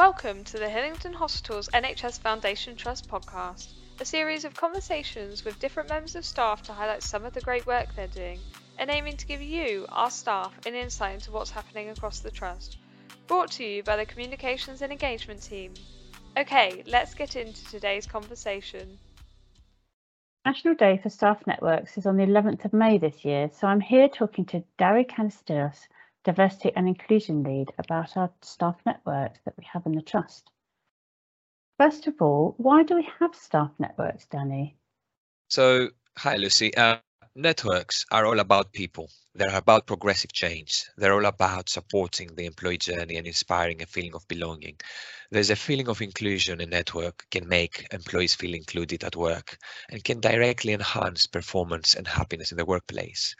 Welcome to the Hillingdon Hospitals NHS Foundation Trust podcast, a series of conversations with different members of staff to highlight some of the great work they're doing and aiming to give you, our staff, an insight into what's happening across the Trust. Brought to you by the Communications and Engagement team. Okay, let's get into today's conversation. National Day for Staff Networks is on the 11th of May this year, so I'm here talking to Danny Karystinos, Diversity and Inclusion Lead, about our staff networks that we have in the Trust. First of all, why do we have staff networks, Danny? So, hi, Lucy. Uh, networks are all about people. They're about progressive change. They're all about supporting the employee journey and inspiring a feeling of belonging. There's a feeling of inclusion a network can make employees feel included at work and can directly enhance performance and happiness in the workplace.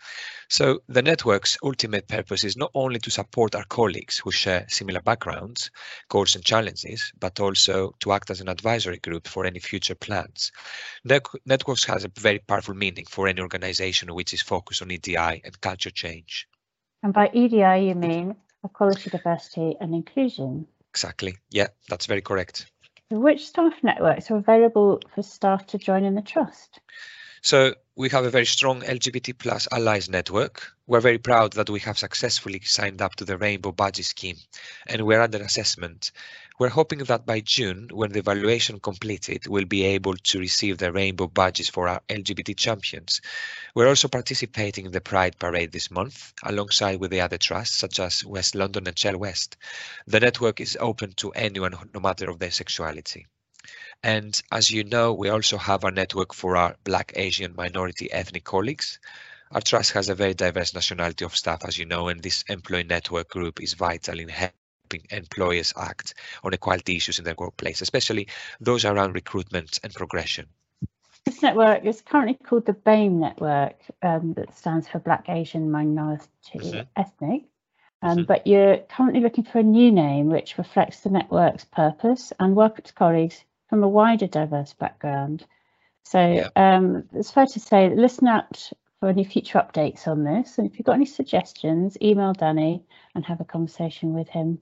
So the network's ultimate purpose is not only to support our colleagues who share similar backgrounds, goals and challenges, but also to act as an advisory group for any future plans. Networks has a very powerful meaning for any organization which is focused on EDI and culture change. And by EDI, you mean equality, diversity and inclusion? Exactly. Yeah, that's very correct. Which staff networks are available for staff to join in the trust? So we have a very strong LGBT plus allies network. We're very proud that we have successfully signed up to the Rainbow Badges scheme and we're under assessment. We're hoping that by June, when the evaluation completed, we'll be able to receive the Rainbow Badges for our LGBT champions. We're also participating in the Pride Parade this month, alongside with the other trusts, such as West London and Chell West. The network is open to anyone, no matter of their sexuality. And as you know, we also have a network for our Black, Asian, minority ethnic colleagues. Our trust has a very diverse nationality of staff, as you know, and this employee network group is vital in helping employers act on equality issues in their workplace, especially those around recruitment and progression. This network is currently called the BAME network, um, that stands for Black Asian Minority mm -hmm. Ethnic. Um, mm -hmm. But you're currently looking for a new name which reflects the network's purpose and work welcomes colleagues from a wider diverse background. So yeah. um, it's fair to say, listen out for any future updates on this. And if you've got any suggestions, email Danny and have a conversation with him.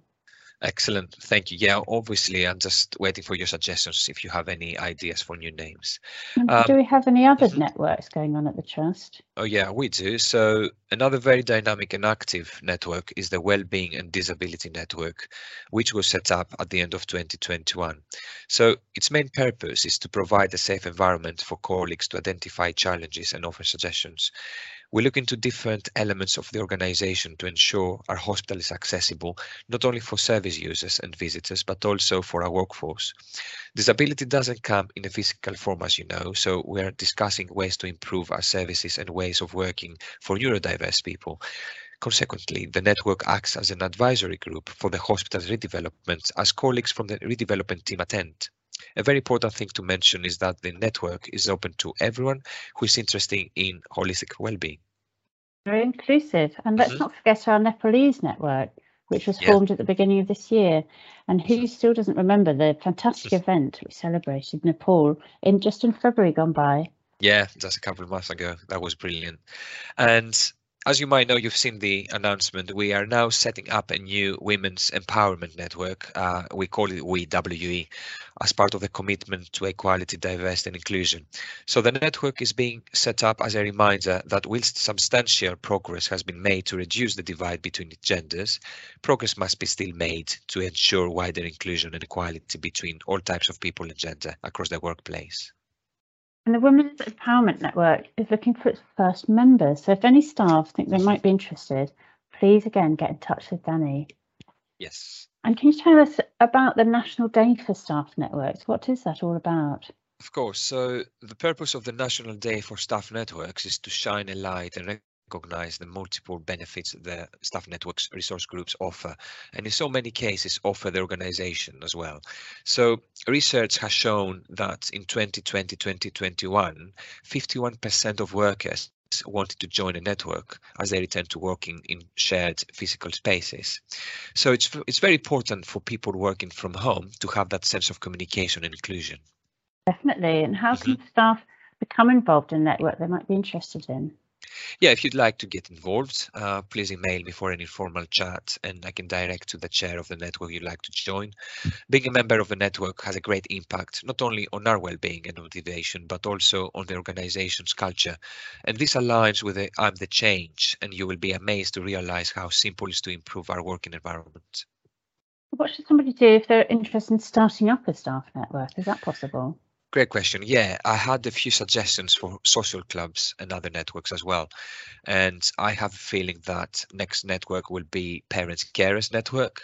Excellent. Thank you. Yeah, obviously, I'm just waiting for your suggestions if you have any ideas for new names. Um, do we have any other mm -hmm. networks going on at the Trust? Oh, yeah, we do. So, another very dynamic and active network is the Wellbeing and Disability Network, which was set up at the end of 2021. So, its main purpose is to provide a safe environment for colleagues to identify challenges and offer suggestions. We look into different elements of the organization to ensure our hospital is accessible, not only for service users and visitors, but also for our workforce. Disability doesn't come in a physical form, as you know, so we are discussing ways to improve our services and ways of working for neurodiverse people. Consequently, the network acts as an advisory group for the hospital's redevelopment as colleagues from the redevelopment team attend. A very important thing to mention is that the network is open to everyone who is interested in holistic well-being. Very inclusive. And let's mm -hmm. not forget our Nepalese network, which was yeah. formed at the beginning of this year. And who still doesn't remember the fantastic event we celebrated Nepal in just in February gone by? Yeah, just a couple of months ago. That was brilliant. And as you might know, you've seen the announcement. We are now setting up a new women's empowerment network. Uh, we call it WEWE as part of the commitment to equality, diversity and inclusion. So the network is being set up as a reminder that whilst substantial progress has been made to reduce the divide between genders, progress must be still made to ensure wider inclusion and equality between all types of people and gender across the workplace. And the Women's Empowerment Network is looking for its first members. So if any staff think they might be interested, please again get in touch with Danny. Yes. And can you tell us about the National Day for Staff Networks? What is that all about? Of course. So the purpose of the National Day for Staff Networks is to shine a light and recognize the multiple benefits the staff networks resource groups offer and in so many cases offer the organization as well so research has shown that in 2020 2021 51% of workers wanted to join a network as they return to working in shared physical spaces. So it's it's very important for people working from home to have that sense of communication and inclusion. Definitely. And how can mm -hmm. staff become involved in a network they might be interested in? Yeah, if you'd like to get involved, uh, please email me for an informal chat and I can direct to the chair of the network you'd like to join. Being a member of a network has a great impact, not only on our well-being and motivation, but also on the organization's culture. And this aligns with the I'm the change, and you will be amazed to realize how simple it is to improve our working environment. What should somebody do if they're interested in starting up a staff network? Is that possible? Great question. Yeah, I had a few suggestions for social clubs and other networks as well. And I have a feeling that next network will be Parents Carers Network.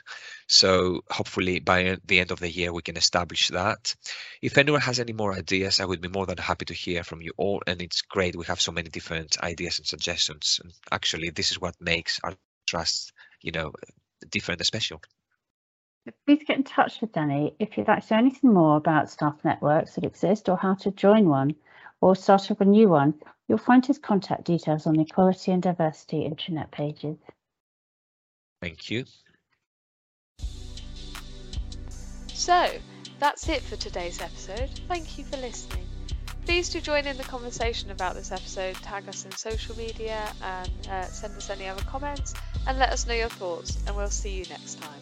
So hopefully by the end of the year, we can establish that. If anyone has any more ideas, I would be more than happy to hear from you all. And it's great we have so many different ideas and suggestions. And actually, this is what makes our trust, you know, different and special. Please get in touch with Danny if you'd like to know anything more about staff networks that exist or how to join one or start up a new one. You'll find his contact details on the Equality and Diversity intranet pages. Thank you. So, that's it for today's episode. Thank you for listening. Please do join in the conversation about this episode, tag us in social media, and uh, send us any other comments, and let us know your thoughts. And we'll see you next time.